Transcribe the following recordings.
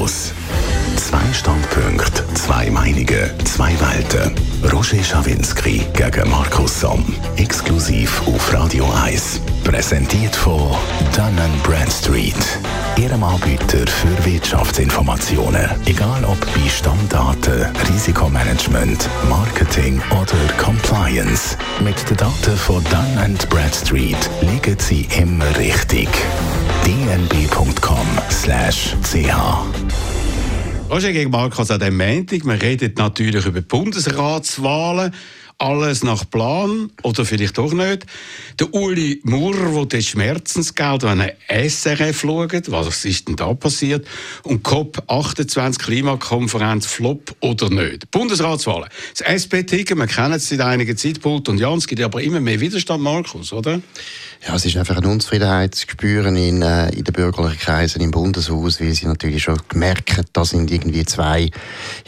Markus. Zwei Standpunkte, zwei Meinungen, zwei Welten. Roger Schawinski gegen Markus Somm. Exklusiv auf Radio 1. Präsentiert von Dun Bradstreet. Ihrem Anbieter für Wirtschaftsinformationen. Egal ob bei Stammdaten, Risikomanagement, Marketing oder Compliance. Mit den Daten von Dun Bradstreet liegen Sie immer richtig. dnb.com/ch Roger gegen Markus an dem Montag. Wir reden natürlich über die Bundesratswahlen. Alles nach Plan oder vielleicht doch nicht. Der Uli Maurer, der das Schmerzensgeld an eine SRF schaut, was ist denn da passiert? Und COP28 Klimakonferenz Flop oder nicht? Bundesratswahlen. Das SP-Ticket, wir kennen es seit einigen Zeitpunkt und ja, es gibt aber immer mehr Widerstand, Markus, oder? Ja, es ist einfach eine Unzufriedenheit in, äh, in den bürgerlichen Kreisen im Bundeshaus, weil sie natürlich schon gemerkt haben, da sind irgendwie zwei,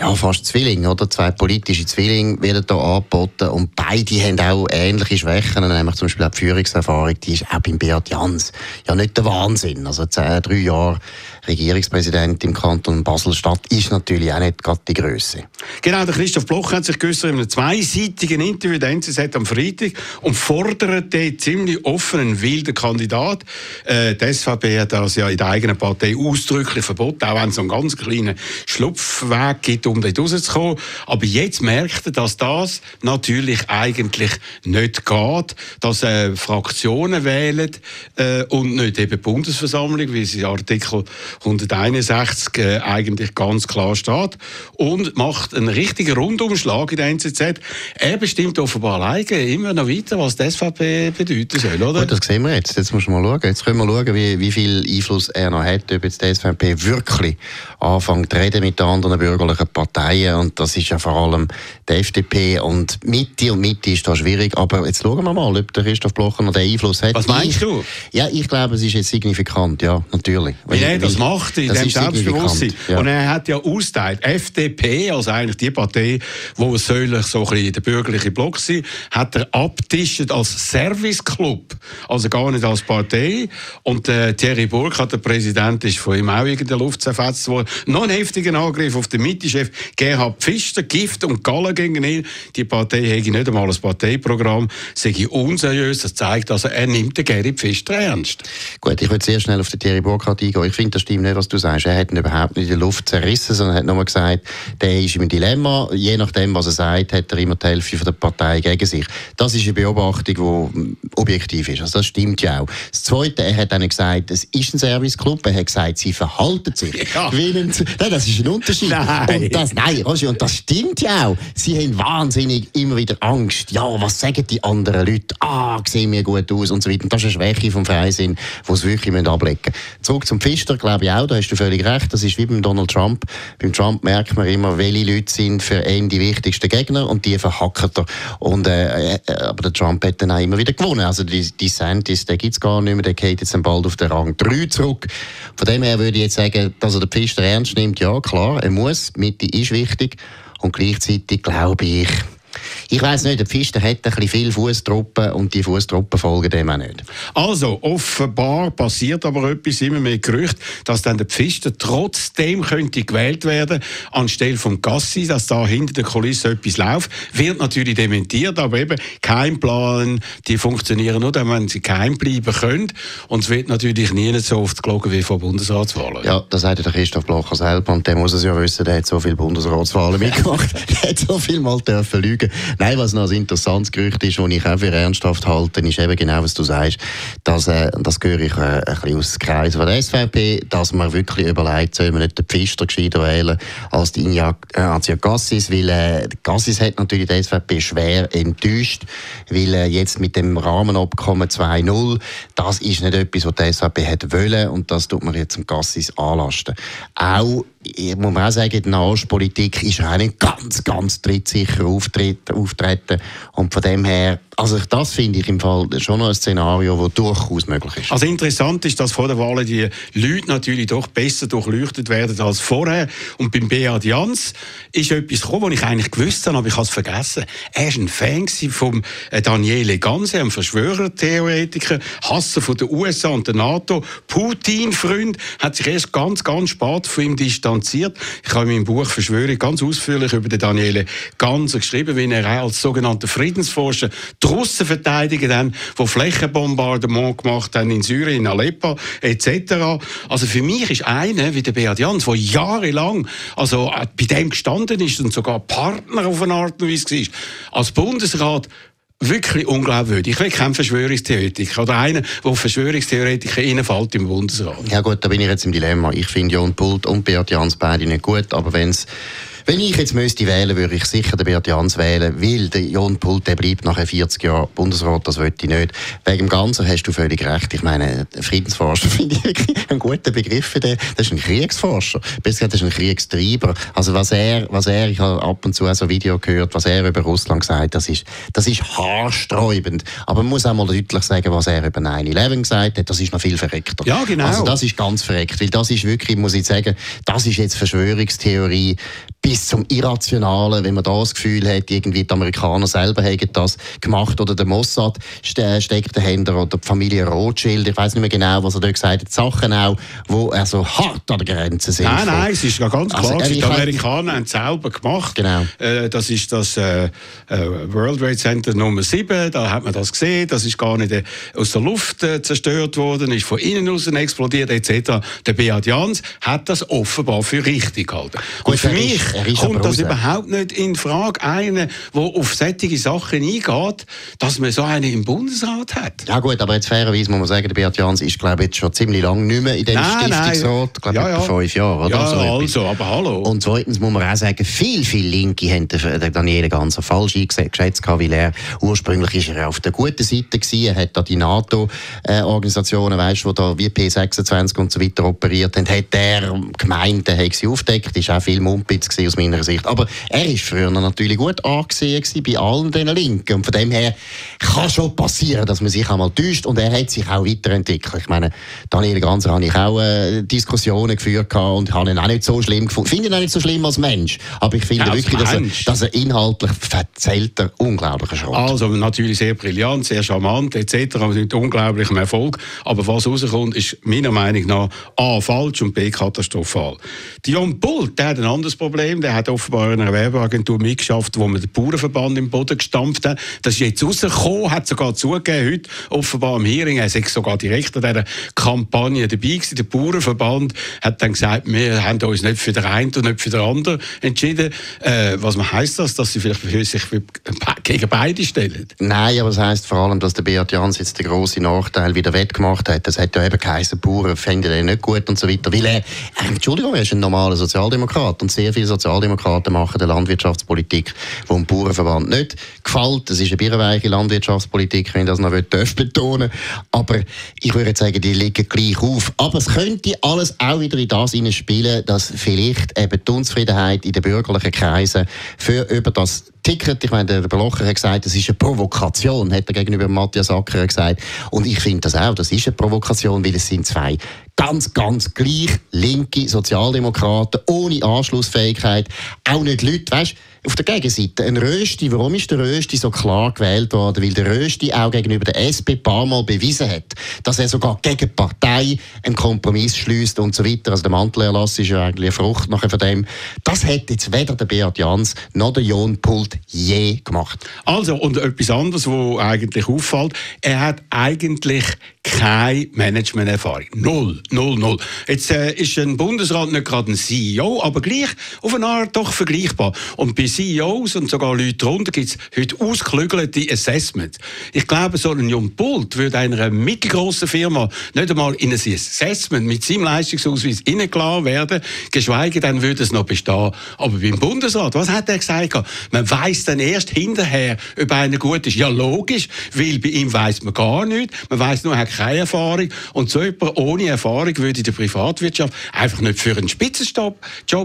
ja, fast Zwillinge, oder? Zwei politische Zwillinge werden da angeboten und beide haben auch ähnliche Schwächen, nämlich zum Beispiel auch die Führungserfahrung, die ist auch beim Beat Jans ja nicht der Wahnsinn. Also zehn, drei Jahre Regierungspräsident im Kanton Basel-Stadt ist natürlich auch nicht gerade die Größe. Genau, der Christoph Bloch hat sich geäußert in einem zweiseitigen Interview der NZZ am Freitag und fordert dort ziemlich offen einen wilden Kandidat. Äh, die SVP hat das ja in der eigenen Partei ausdrücklich verboten, auch wenn es einen ganz kleinen Schlupfweg gibt, um dort rauszukommen. Aber jetzt merkt er, dass das natürlich eigentlich nicht geht, dass äh, Fraktionen wählen äh, und nicht eben Bundesversammlung, wie sie Artikel 161 äh, eigentlich ganz klar steht und macht einen richtigen Rundumschlag in der NZZ. Er bestimmt offenbar alleine immer noch weiter, was die SVP bedeuten soll, oder? Gut, das sehen wir jetzt. Jetzt muss man mal schauen. Jetzt können wir schauen, wie, wie viel Einfluss er noch hat, ob jetzt die SVP wirklich anfängt zu reden mit den anderen bürgerlichen Parteien. Und das ist ja vor allem die FDP und Mitte. Und Mitte ist da schwierig. Aber jetzt schauen wir mal, ob der Christoph Blocher noch den Einfluss hat. Was meinst ich, du? Ja, ich glaube, es ist jetzt signifikant, ja, natürlich. Wie er das macht, in dem Selbstbewusstsein. Ja. Und er hat ja austeilt. FDP, also eigentlich die Partei, die soll so ein bisschen der bürgerliche Block sein, hat er abtischt als Serviceclub. Also gar nicht als Partei. Und äh, Thierry Burkhardt, der Präsident, ist von ihm auch in der Luft zerfetzt worden. Noch ein heftiger Angriff auf den Mittechef Gerhard Pfister, Gift und Gallen gegen ihn. Die Partei hätte nicht einmal ein Parteiprogramm, sei unseriös. Das zeigt also, er nimmt den Gerhard Pfister ernst. Gut, ich würde sehr schnell auf den Thierry Burkhardt eingehen. Ich finde, das nicht, was du sagst. Er hat ihn überhaupt nicht in der Luft zerrissen, sondern hat nur gesagt, der ist im Dilemma. Je nachdem, was er sagt, hat er immer die Hälfte von der Partei gegen sich. Das ist eine Beobachtung, die objektiv ist. Also das stimmt ja auch. Das Zweite, er hat dann gesagt, es ist ein Serviceclub. Er hat gesagt, sie verhalten sich Ja. Nein, das ist ein Unterschied. Nein. Und das, nein, Roger, und das stimmt ja auch. Sie haben wahnsinnig immer wieder Angst. Ja, was sagen die anderen Leute? Ah, sehen wir gut aus und so weiter. Und das ist eine Schwäche vom Freisinn, die sie wirklich ablegen müssen. Zurück zum Pfister, glaube ich auch, da hast du völlig recht. Das ist wie beim Donald Trump. Beim Trump merkt man immer, welche Leute sind für ihn die wichtigsten Gegner und die verhackert er. Und, äh, äh, aber der Trump hat dann auch immer wieder gewonnen. Also die, die Santis, den gibt es gar nicht mehr, der geht jetzt bald auf den Rang 3 zurück. Von dem her würde ich jetzt sagen, dass er den Pfister ernst nimmt, ja klar, er muss, Mitte ist wichtig und gleichzeitig glaube ich, ich weiß nicht, der Pfister hat ein bisschen viele Fußtruppen und die Fußtruppen folgen dem auch nicht. Also, offenbar passiert aber etwas immer mehr Gerücht, dass dann der Pfister trotzdem könnte gewählt werden anstelle vom Gassi, dass da hinter der Kulisse etwas läuft. Wird natürlich dementiert, aber eben kein Plan, die funktionieren nur, dann, wenn sie geheim bleiben können. Und es wird natürlich nie so oft gelogen wie vor Bundesratswahlen. Ja, das sagt der Christoph Blocher selber und der muss es ja wissen, der hat so viele Bundesratswahlen mitgemacht, der hat so viel mal dürfen lügen. Nein, was noch ein interessantes Gerücht ist, das ich auch für ernsthaft halte, ist eben genau, was du sagst, dass, äh, das höre ich äh, ein bisschen aus dem Kreis von der SVP, dass man wirklich überlegt, soll man nicht den Pfister gescheiter wählen als die Ignacio Gassis, weil äh, Gassis hat natürlich die SVP schwer enttäuscht, weil äh, jetzt mit dem Rahmenabkommen 2.0, das ist nicht etwas, was die SVP hat wollen und das tut man jetzt dem Gassis anlasten. Auch ich muss auch sagen, der Nahostpolitik ist auch nicht ganz, ganz trittsicher auftreten, auftreten. Und von dem her Also das finde ich im Fall schon noch ein Szenario, das durchaus möglich ist. Also interessant ist, dass vor der Wahl die Leute natürlich doch besser durchleuchtet werden als vorher. Und beim Beat Jans ist etwas gekommen, was ich eigentlich gewusst habe, aber ich habe es vergessen. Er war ein Fan von äh, Daniele Ganse, einem Verschwörertheoretiker, Hasser von der USA und der NATO, Putin-Freund, hat sich erst ganz, ganz spät von ihm distanziert. Ich habe in meinem Buch Verschwörung ganz ausführlich über den Daniele Ganse geschrieben, wie er als sogenannter Friedensforscher die Russen verteidigen dann, die Flächenbombardement gemacht haben in Syrien, in Aleppo etc. Also für mich ist einer wie der Beat Jans, der jahrelang also äh, bei dem gestanden ist und sogar Partner auf eine Art und Weise war, als Bundesrat wirklich unglaubwürdig. Ich will kein Verschwörungstheoretiker oder einer, der Verschwörungstheoretiker reinfällt im Bundesrat. Ja gut, da bin ich jetzt im Dilemma. Ich finde Jon Pult und Beat Jans beide nicht gut, aber wenn es wenn ich jetzt müsste wählen, würde ich sicher den Beat Jans wählen, weil der Jon Pult, der bleibt nachher 40 Jahren Bundesrat, das wollte ich nicht. Wegen dem Ganzen hast du völlig recht. Ich meine, Friedensforscher finde ich wirklich einen guten Begriff für den. Das ist ein Kriegsforscher. Besser gesagt, das ist ein Kriegstreiber. Also was er, was er, ich habe ab und zu so ein Video gehört, was er über Russland gesagt das ist, das ist haarsträubend. Aber man muss auch mal deutlich sagen, was er über 9-11 gesagt hat, das ist noch viel verreckter. Ja, genau. Also das ist ganz verreckt, weil das ist wirklich, muss ich sagen, das ist jetzt Verschwörungstheorie bis zum Irrationalen, wenn man da das Gefühl hat, irgendwie die Amerikaner selber hätten das gemacht oder der Mossad steckt dahinter oder die Familie Rothschild, ich weiß nicht mehr genau, was er dort gesagt hat, Sachen auch, wo er so hart an der Grenze sind. Nein, nein, es ist ja ganz also, klar, also, die Amerikaner haben es selber gemacht. Genau. Äh, das ist das äh, World Trade Center Nummer 7, da hat man das gesehen, das ist gar nicht aus der Luft zerstört worden, ist von innen aus explodiert etc. Der Beat Jans hat das offenbar für richtig gehalten. Und für mich kommt das überhaupt nicht in Frage, einer, der auf solche Sachen eingeht, dass man so einen im Bundesrat hat. Ja gut, aber jetzt fairerweise muss man sagen, der Beat Jans ist glaube ich jetzt schon ziemlich lange nicht mehr in diesem Stiftungsrat, glaube ja, ja. fünf Jahre, oder? Ja, so also, aber hallo. Und zweitens muss man auch sagen, viel, viel Linke haben den Daniele ganz falsch eingeschätzt, weil er ursprünglich ist er auf der guten Seite gewesen, er hat da die NATO-Organisationen, weißt du, da wie P26 und so weiter operiert haben, hat er gemeint, er hat sie aufdeckt, ist auch viel Mumpitz aus meiner Sicht. Aber er ist früher natürlich gut angesehen bei allen diesen Linken. Und von dem her kann schon passieren, dass man sich einmal täuscht. Und er hat sich auch weiterentwickelt. Ich meine, Daniel Ganser habe ich auch äh, Diskussionen geführt und habe ihn auch nicht so schlimm gefunden. Ich finde ihn auch nicht so schlimm als Mensch. Aber ich finde ja, wirklich, dass er, dass er, inhaltlich verzählt er unglaublichen Schrott. Also natürlich sehr brillant, sehr charmant etc. mit unglaublichem Erfolg. Aber was rauskommt, ist meiner Meinung nach A. falsch und B. katastrophal. Dion Bull, der hat ein anderes Problem. Der hat offenbar in einer Werbeagentur mitgeschafft, wo man den Bauernverband im Boden gestampft hat. Das ist jetzt rausgekommen, hat sogar zugegeben, heute offenbar im Hearing, er ist sogar direkt an dieser Kampagne dabei gewesen. Der Bauernverband hat dann gesagt, wir haben uns nicht für den einen und nicht für den anderen entschieden. Äh, was heisst das, dass sie vielleicht für sich gegen beide stellen? Nein, aber das heisst vor allem, dass der Beat Jans jetzt den grossen Nachteil wieder wettgemacht hat. Das hat ja eben geheißen, Bauern fänden den nicht gut und so weiter. Weil er, äh, Entschuldigung, er ist ein normaler Sozialdemokrat und sehr viele Sozialdemokraten machen eine Landwirtschaftspolitik, die dem Bauernverband nicht gefällt. Das ist eine birrenweiche Landwirtschaftspolitik, wenn ich das noch betonen Aber ich würde sagen, die liegen gleich auf. Aber es könnte alles auch wieder in das spielen, dass vielleicht eben die Unzufriedenheit in den bürgerlichen Kreisen für über das Ticket, ich meine, der Blocher hat gesagt, das ist eine Provokation, hat er gegenüber Matthias Acker gesagt. Und ich finde das auch, das ist eine Provokation, weil es sind zwei ganz, ganz gleich linke Sozialdemokraten ohne Anschlussfähigkeit. Auch nicht Leute, weißt auf der Gegenseite, ein Rösti, warum ist der Rösti so klar gewählt worden? Weil der Rösti auch gegenüber der SP ein paar Mal bewiesen hat, dass er sogar gegen die Partei einen Kompromiss schließt und so weiter. Also der Mantelerlass ist ja eigentlich eine Frucht nachher von dem. Das hat jetzt weder der Beat Jans noch der Jon Pult je gemacht. Also, und etwas anderes, was eigentlich auffällt, er hat eigentlich keine Managementerfahrung. Null, null, null. Jetzt äh, ist ein Bundesrat nicht gerade ein CEO, aber gleich auf eine Art doch vergleichbar. Und bei CEOs und sogar Leute darunter gibt es heute ausgeklügelte Assessments. Ich glaube, so ein Jon Pult würde einer mittelgroßen Firma nicht einmal in ein Assessment mit seinem Leistungsausweis reingeladen werden, geschweige denn würde es noch bestehen. Aber beim Bundesrat, was hat er gesagt? Man weiß dann erst hinterher, ob einer gut ist. Ja, logisch, weil bei ihm weiß man gar nichts. Man weiß nur, er hat keine Erfahrung. Und so jemand ohne Erfahrung würde in der Privatwirtschaft einfach nicht für einen Spitzenjob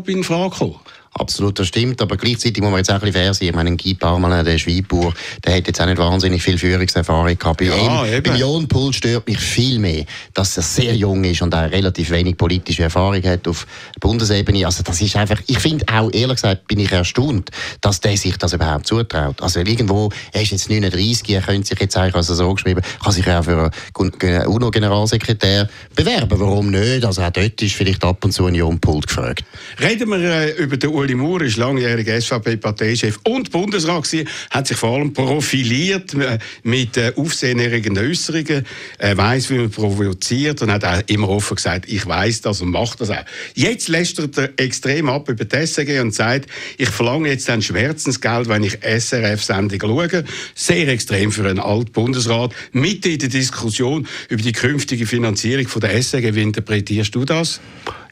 in Frage kommen. Absolut, das stimmt. Aber gleichzeitig muss man jetzt auch ein bisschen fair sein. Ich meine, Guy Parmelin, der Schweinbauer, der hat jetzt auch nicht wahnsinnig viel Führungserfahrung gehabt. Bei ja, ihm, beim Jon Pool stört mich viel mehr, dass er sehr jung ist und auch relativ wenig politische Erfahrung hat auf Bundesebene. Also das ist einfach, ich finde auch, ehrlich gesagt, bin ich erstaunt, dass der sich das überhaupt zutraut. Also irgendwo, er ist jetzt 39, er könnte sich jetzt eigentlich, also so geschrieben, kann sich auch für einen UNO-Generalsekretär bewerben. Warum nicht? Also auch dort ist vielleicht ab und zu ein Jon Pult gefragt. Reden wir äh, über den Uli Maurer, ist langjähriger SVP-Parteichef und Bundesrat gewesen, hat sich vor allem profiliert äh, mit äh, aufsehenerregenden Äußerungen. Er weiß, wie man provoziert und hat auch immer offen gesagt, ich weiß das und mache das auch. Jetzt lästert er extrem ab über die SRG und sagt, ich verlange jetzt ein Schmerzensgeld, wenn ich SRF-Sendungen schaue. Sehr extrem für einen Alt-Bundesrat. Mitten in der Diskussion über die künftige Finanzierung von der SRG. Wie interpretierst du das?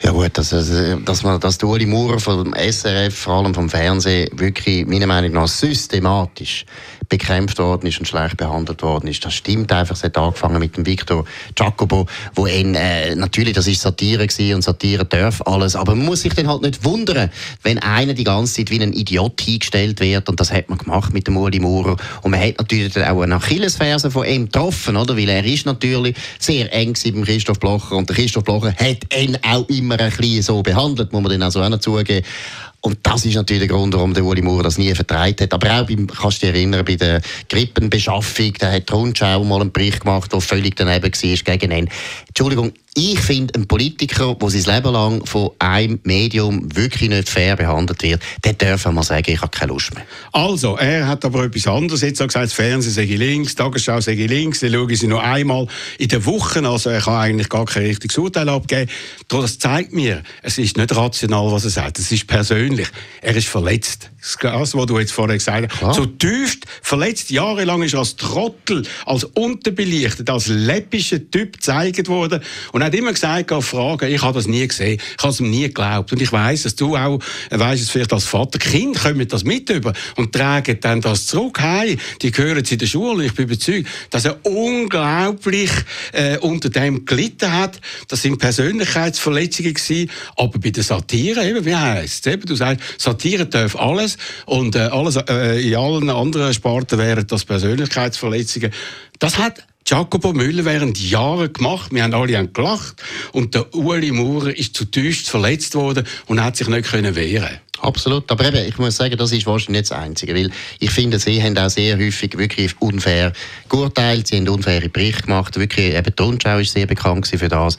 Ja gut, dass, dass man, dass Uli Maurer vom SRF, vor allem vom Fernsehen, wirklich meiner Meinung nach systematisch bekämpft worden ist und schlecht behandelt worden ist. Das stimmt einfach. Es hat angefangen mit dem Victor Jacobo, wo ihn, äh, natürlich, das ist Satire gewesen und Satire darf alles, aber man muss sich dann halt nicht wundern, wenn einer die ganze Zeit wie ein Idiot hingestellt wird und das hat man gemacht mit dem Uli Maurer und man hat natürlich dann auch eine Achillesferse von ihm getroffen, oder? Weil er ist natürlich sehr eng mit Christoph Blocher und der Christoph Blocher hat ihn auch immer ein bisschen so behandelt, muss man dann also auch noch zugeben. Und das ist natürlich der Grund, warum der Uli Maurer das nie vertreibt hat. Aber auch, beim, kannst du dich erinnern, bei der Grippenbeschaffung, da hat Rundschau mal einen Bericht gemacht, der völlig daneben war gegen ihn. Entschuldigung, ich finde, ein Politiker, der sein Leben lang von einem Medium wirklich nicht fair behandelt wird, der darf mal sagen, ich habe keine Lust mehr. Also, er hat aber etwas anderes jetzt auch gesagt, das Fernsehen sei links, die Tagesschau sei links, dann schaue sie noch einmal in der Woche, also er kann eigentlich gar kein richtiges Urteil abgeben. Das zeigt mir, es ist nicht rational, was er sagt, es ist persönlich. Er ist verletzt. Das, was du jetzt vorher gesagt hast. So tief verletzt, jahrelang ist er als Trottel, als unterbelichtet, als läppischer Typ gezeigt worden und er hat immer gesagt, auf Fragen, ich habe das nie gesehen, ich habe es ihm nie geglaubt. Und ich weiß, dass du auch, äh, weißt es vielleicht als Vater, Kind kommen das mit über und tragen dann das zurück heim. Die gehören in der Schule. Ich bin überzeugt, dass er unglaublich äh, unter dem gelitten hat. Das sind Persönlichkeitsverletzungen gewesen. Aber bei der Satire, eben, wie heisst es? Du sagst, Satire darf alles und äh, alles, äh, in allen anderen Sparten wären das Persönlichkeitsverletzungen. Das hat Jacopo Müller während Jahren gemacht. Wir haben alle gelacht. Und der Uli Maurer ist zutiefst verletzt worden und hat sich nicht wehren können Absolut. Aber eben, ich muss sagen, das ist wahrscheinlich nicht das Einzige. Weil ich finde, sie haben auch sehr häufig wirklich unfair geurteilt. Sie haben unfaire Berichte gemacht. Wirklich, eben die Rundschau ist sehr bekannt für das.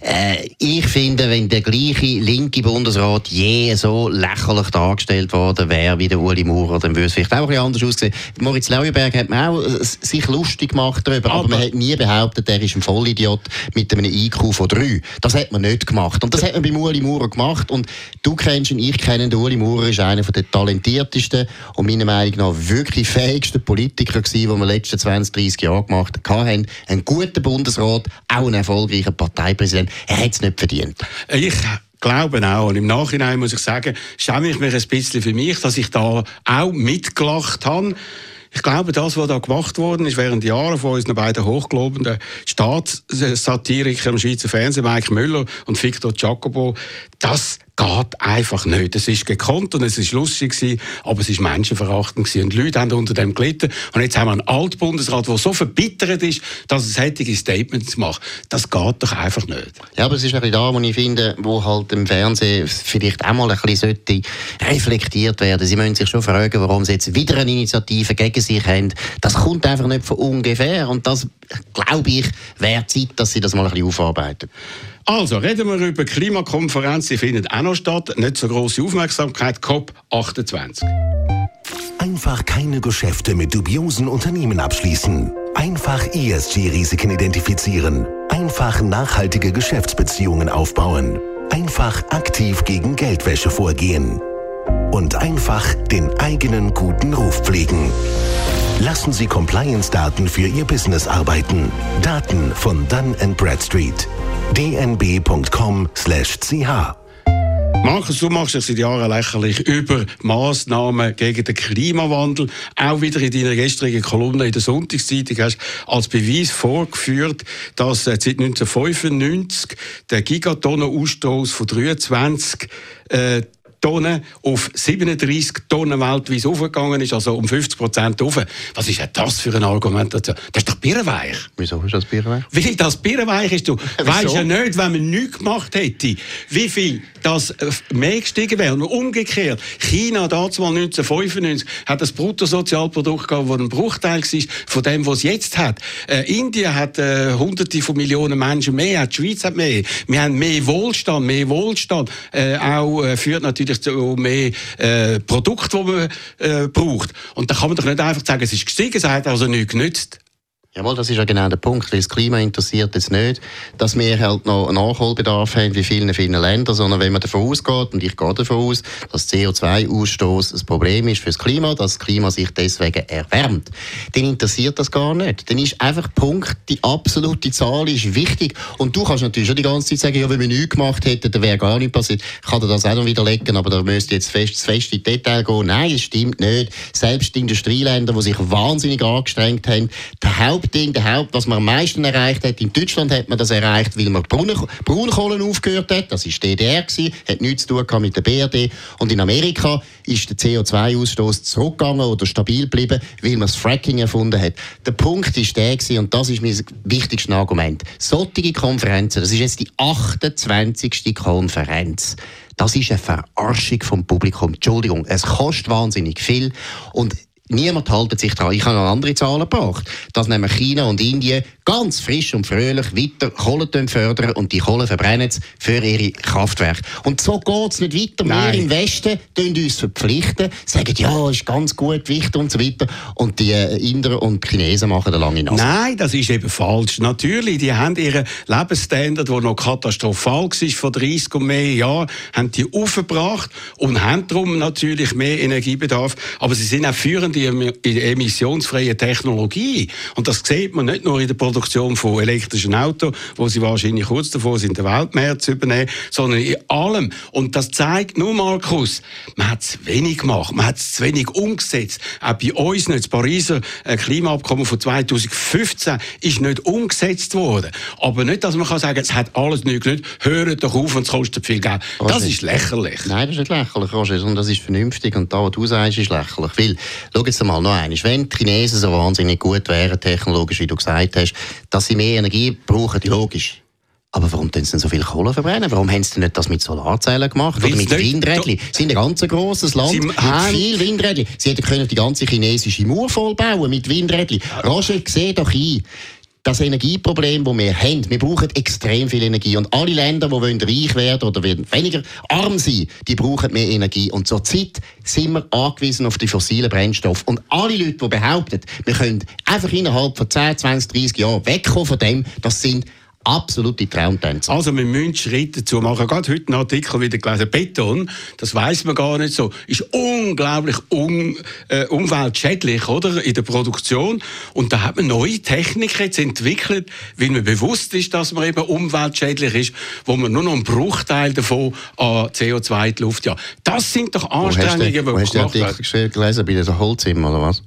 Äh, ich finde, wenn der gleiche linke Bundesrat je so lächerlich dargestellt worden wäre wie der Uli Maurer, dann würde es vielleicht auch ein bisschen anders aussehen. Moritz Leuenberg hat man auch äh, sich lustig gemacht darüber, aber, aber man hat nie behauptet, er ist ein Vollidiot mit einem IQ von drei. Das hat man nicht gemacht. Und das hat man bei Uli Maurer gemacht. Und du kennst ihn, ich kenne ihn, der Uli Maurer ist einer der talentiertesten und meiner Meinung nach wirklich fähigsten Politiker gewesen, die wir in den letzten 20, 30 Jahren gemacht haben. Ein guter Bundesrat, auch ein erfolgreicher Parteipräsident. Er hat es nicht verdient. Ich glaube auch. Und im Nachhinein muss ich sagen, schäme ich mich ein bisschen für mich, dass ich da auch mitgelacht habe. Ich glaube, das, was da gemacht worden ist während Jahren von unseren beiden hochgelobenden Staatssatirikern im Schweizer Fernsehen, Mike Müller und Victor Jacobo, das geht einfach nicht. Es ist gekonnt und es ist lustig gewesen, aber es ist menschenverachtend gewesen. Und die Leute haben unter dem gelitten. Und jetzt haben wir einen Altbundesrat, der so verbittert ist, dass es solche Statements macht. Das geht doch einfach nicht. Ja, aber es ist ein da, wo ich finde, wo halt im Fernsehen vielleicht auch mal ein bisschen reflektiert werden. Sie müssen sich schon fragen, warum sie jetzt wieder eine Initiative gegen sich haben. Das kommt einfach nicht von ungefähr. Und das, glaube ich, wäre Zeit, dass sie das mal ein bisschen aufarbeiten. Also, reden wir über die Klimakonferenz. Sie findet auch noch statt. Nicht so große Aufmerksamkeit. COP28. Einfach keine Geschäfte mit dubiosen Unternehmen abschließen. Einfach ESG-Risiken identifizieren. Einfach nachhaltige Geschäftsbeziehungen aufbauen. Einfach aktiv gegen Geldwäsche vorgehen. Und einfach den eigenen guten Ruf pflegen. Lassen Sie Compliance-Daten für Ihr Business arbeiten. Daten von Dun Bradstreet dnb.com/ch. Markus, du machst dich seit Jahren lächerlich über Massnahmen gegen den Klimawandel. Auch wieder in deiner gestrigen Kolumne in der Sonntagszeitung hast als Beweis vorgeführt, dass äh, seit 1995 der Gigatonnenausstoß von 23 äh, Tonnen auf 37 Tonnen weltweit aufgegangen ist, also um 50 Prozent auf. Was ist denn das für eine Argumentation? Das ist doch birrenweich. Wieso ist das birrenweich? Wie das birrenweich ist, du weißt ja nicht, wenn man nichts gemacht hätte, wie viel das äh, mehr gestiegen wäre. Und umgekehrt, China, damals 1995, hat das Bruttosozialprodukt gehabt, das ein Bruchteil war von dem, was es jetzt hat. Äh, Indien hat äh, hunderte von Millionen Menschen mehr, die Schweiz hat mehr. Wir haben mehr Wohlstand, mehr Wohlstand äh, auch äh, führt natürlich zu mehr äh, Produkten, die man äh, braucht. Und da kann man doch nicht einfach sagen, es ist gestiegen, es hat also nichts genützt. Jawohl, das ist ja genau der Punkt, weil das Klima interessiert jetzt nicht, dass wir halt noch einen Nachholbedarf haben wie vielen, vielen Ländern, sondern wenn man davon ausgeht, und ich gehe davon aus, dass CO2-Ausstoß ein Problem ist für das Klima, dass das Klima sich deswegen erwärmt, dann interessiert das gar nicht. Dann ist einfach Punkt, die absolute Zahl ist wichtig. Und du kannst natürlich schon die ganze Zeit sagen, ja, wenn wir nichts gemacht hätten, dann wäre gar nichts passiert. Ich kann dir das auch noch widerlegen, aber da müsste jetzt fest, fest in Detail gehen. Nein, es stimmt nicht. Selbst die Industrieländer, die sich wahnsinnig angestrengt haben, der Haupt Der Haupt, was man am meisten erreicht hat. In Deutschland hat man das erreicht, weil man Braunkohlen aufgehört hat. Das war DDR, gewesen, hat nichts zu tun mit der BRD. Und in Amerika ist der CO2-Ausstoß zurückgegangen oder stabil geblieben, weil man das Fracking erfunden hat. Der Punkt ist der gewesen, und das ist mein wichtigstes Argument. Solche Konferenzen, das ist jetzt die 28. Konferenz. Das ist eine Verarschung vom Publikum. Entschuldigung, es kostet wahnsinnig viel und Niemand hält sich daran. Ich habe noch andere Zahlen gebracht, dass nämlich China und Indien ganz frisch und fröhlich weiter Kohle fördern und die Kohle verbrennen für ihre Kraftwerke. Und so geht es nicht weiter. Nein. Wir im Westen tun uns verpflichten, sagen, ja, ist ganz gut, wichtig und so weiter. Und die äh, Inder und Chinesen machen da lange Nase. Nein, das ist eben falsch. Natürlich, die haben ihren Lebensstandard, der noch katastrophal war, vor 30 und mehr Jahren, haben die aufgebracht und haben darum natürlich mehr Energiebedarf. Aber sie sind auch führend in emissionsfreie Technologie. Und das sieht man nicht nur in der Produktion von elektrischen Autos, wo sie wahrscheinlich kurz davor sind, den Weltmarkt zu übernehmen, sondern in allem. Und das zeigt nur, Markus, man hat es wenig gemacht, man hat es zu wenig umgesetzt. Auch bei uns nicht. Das Pariser äh, Klimaabkommen von 2015 ist nicht umgesetzt worden. Aber nicht, dass man kann sagen, es hat alles nicht genügt, hört doch auf und es kostet viel Geld. Das ist lächerlich. Nein, das ist nicht lächerlich, Roger, und das ist vernünftig. Und da, was du sagst, ist lächerlich. Weil, schau jetzt einmal noch einmal, wenn die Chinesen so wahnsinnig gut wären, technologisch, wie du gesagt hast, dass sie mehr Energie brauchen, logisch. Aber warum sie denn so viel Kohle verbrennen? Warum haben sie denn nicht das mit Solarzellen gemacht? Weil oder mit Windrädchen? Sie sind ein ganz grosses Land sie mit viel Windrädchen. Sie hätten können die ganze chinesische Mauer vollbauen mit Windrädchen. Roger, seh doch ein, das Energieproblem, das wir haben, wir brauchen extrem viel Energie. Und alle Länder, die wollen reich werden oder weniger arm sein, die brauchen mehr Energie. Und zurzeit sind wir angewiesen auf die fossilen Brennstoffe. Und alle Leute, die behaupten, wir können einfach innerhalb von 10, 20, 30 Jahren wegkommen von dem, das sind absolute Traumtänze. Also wir müssen Schritte dazu machen. Gerade heute einen Artikel wieder gelesen. Beton, das weiß man gar nicht so, ist unglaublich un, äh, umweltschädlich oder in der Produktion. Und da hat man neue Techniken jetzt entwickelt, weil man bewusst ist, dass man eben umweltschädlich ist, wo man nur noch einen Bruchteil davon an CO2 in die Luft ja. Das sind doch Anstrengungen, die man gemacht hat. Hast du den Artikel gelesen bei diesem Holzimmer oder was?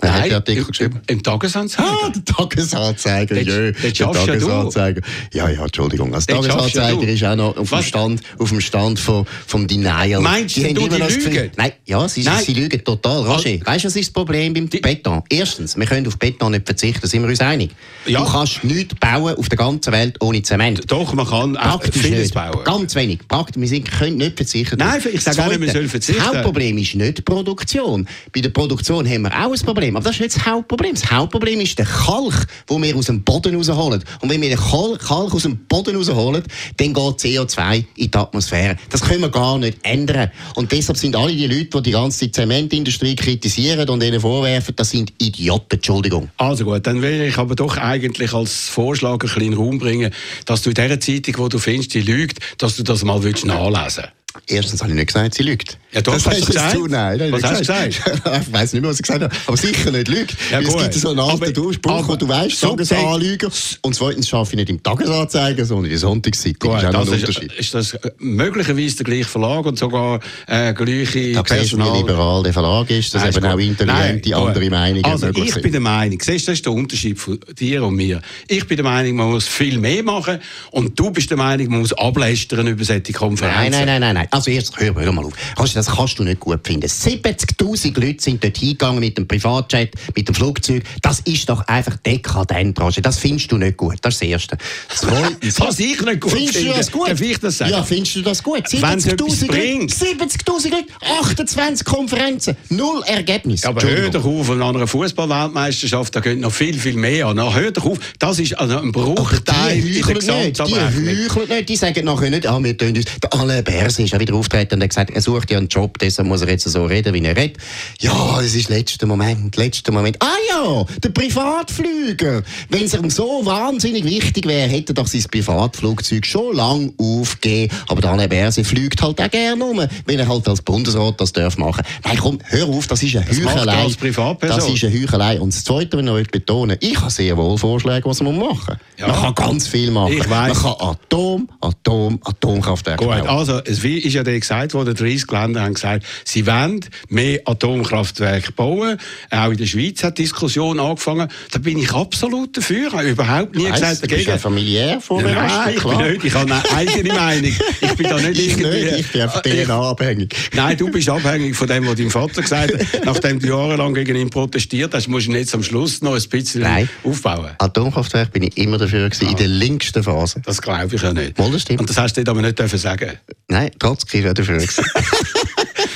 Wer Nein, hat den Artikel geschrieben? Im, im Tagesanzeiger. Ah, der Tagesanzeiger, jö. Der Tagesanzeiger. Ja, ja, Entschuldigung. Also, der Tagesanzeiger ist auch noch auf dem Stand, auf dem Stand von, vom Denial. Meinst die du, die lügen? Nein, ja, sie, Nein. sie lügen total. Roger, weißt du, was ist das Problem beim die Beton? Erstens, wir können auf Beton nicht verzichten, da sind wir uns einig. Ja. Du kannst nichts bauen auf der ganzen Welt ohne Zement. Doch, man kann auch vieles nicht. bauen. Ganz wenig. Praktisch, wir können nicht verzichten. Nein, ich sage auch nicht, wir sollen verzichten. Das Hauptproblem ist nicht die Produktion. Bei der Produktion haben wir auch ein Problem. Aber das ist nicht das Hauptproblem. Das Hauptproblem ist der Kalk, den wir aus dem Boden rausholen. Und wenn wir den Kalk aus dem Boden rausholen, dann geht CO2 in die Atmosphäre. Das können wir gar nicht ändern. Und deshalb sind alle die Leute, die die ganze Zementindustrie kritisieren und ihnen vorwerfen, das sind Idioten. Entschuldigung. Also gut, dann will ich aber doch eigentlich als Vorschlag ein bisschen Raum bringen, dass du in dieser Zeitung, wo du findest, die lügt, dass du das mal nachlesen willst. Erstens habe ich nicht gesagt, sie lügt. Ja, doch, das hast du gesagt? Du, nein, nein, was hast du gesagt? ich weiß nicht mehr, was ich gesagt habe. Aber sicher nicht lügt. Ja, es gibt so einen alten Durchspruch, wo du weißt, Tagesanlüger. Und zweitens schaffe ich nicht im Tagesanzeiger, sondern in der Sonntagszeitung. Gut, das ist auch ein Unterschied. Ist, ist das möglicherweise der gleiche Verlag und sogar äh, gleiche da Personal? wie liberal der Verlag ist, dass nein, eben auch intelligente nein, andere Meinungen also ich sind. bin der Meinung, siehst du, das ist der Unterschied von dir und mir. Ich bin der Meinung, man muss viel mehr machen und du bist der Meinung, man muss ablästern über solche Konferenzen. Nein, nein, nein, nein. Nein. Also erst, hör, hör mal auf. Das kannst du nicht gut finden. 70'000 Leute sind dort hingegangen mit dem Privatjet, mit dem Flugzeug. Das ist doch einfach dekadent, Roger. Das findest du nicht gut. Das ist das Erste. Zweitens. Was ich nicht gut findest finde. du das gut? Darf ich das sagen? Ja, findest du das gut? Wenn's etwas 70'000 Leute, bringt. 70'000 Leute, 28 Konferenzen, null Ergebnis. Aber hör doch auf, an einer Fußball-Weltmeisterschaft, da geht noch viel, viel mehr an. Hör doch auf, das ist also ein Bruchteil die in der die heucheln nicht, die sagen nachher nicht, ah, wir tun uns, der Alain Berse ist ja wieder auftreten und hat gesagt, er sucht ja einen Job, deshalb muss er jetzt so reden, wie er redet. Ja, es ist letzter Moment, letzter Moment. Ah ja, der Privatflüger. Wenn es ihm so wahnsinnig wichtig wäre, hätte er doch sein Privatflugzeug schon lang aufgegeben. Aber der Berse fliegt halt auch gerne um, wenn er halt als Bundesrat das darf machen. Nein, komm, hör auf, das ist eine er Heuchelei. Das ist eine Heuchelei. Und das Zweite, was ich betonen ich habe sehr wohl Vorschläge, was man machen muss. Ja. Man kann ganz viel machen. Man kann Atom, Atom, Atomkraftwerke Gut, bauen. also es wie- ist ja dann gesagt worden, 30 Länder haben gesagt, sie wollen mehr Atomkraftwerke bauen. Auch in der Schweiz hat die Diskussion angefangen. Da bin ich absolut dafür. Ich habe überhaupt nie Weiss, gesagt du bist dagegen. ja familiär vorbereitet, Nein, ich bin nicht. Ich habe eine eigene Meinung. Ich bin da nicht Ich irgendwie... nicht, ich bin einfach Ich- DNA-abhängig. Nein, du bist abhängig von dem, was dein Vater gesagt hat. Nachdem du jahrelang gegen ihn protestiert hast, musst du ihn jetzt am Schluss noch ein bisschen Nein. aufbauen. Atomkraftwerke bin ich immer dafür gewesen, in der linksten Phase. Das glaube ich ja nicht. Wohl, das stimmt. Und das hast du dir aber nicht dürfen sagen. Nein, Trotzki war dafür. gewesen.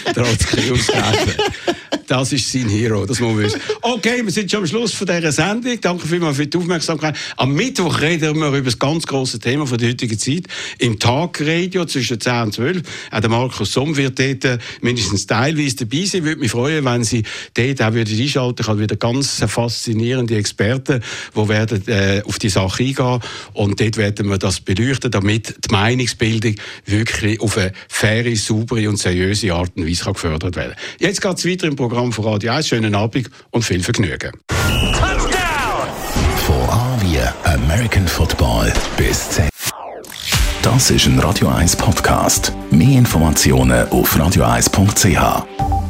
Trotzki ausgerechnet. Das ist sein Hero, das muss man wissen. Okay, wir sind schon am Schluss von dieser Sendung. Danke vielmals für die Aufmerksamkeit. Am Mittwoch reden wir über das ganz große Thema von der heutigen Zeit. Im Tagradio zwischen 10 und 12. Auch der Markus Somm wird dort äh, mindestens teilweise dabei sein. Würde mich freuen, wenn Sie dort auch wieder einschalten. Ich habe wieder ganz faszinierende Experten, die werden äh, auf die Sache eingehen. Und dort werden wir das beleuchten, damit die Meinungsbildung wirklich auf eine faire, saubere und seriöse Art und Weise kann gefördert werden Jetzt geht es weiter im Programm von Radio 1. Schönen Abend und viel Vergnügen. Von A wie American Football bis Z. Das ist ein Radio 1 Podcast. Mehr Informationen auf radio1.ch.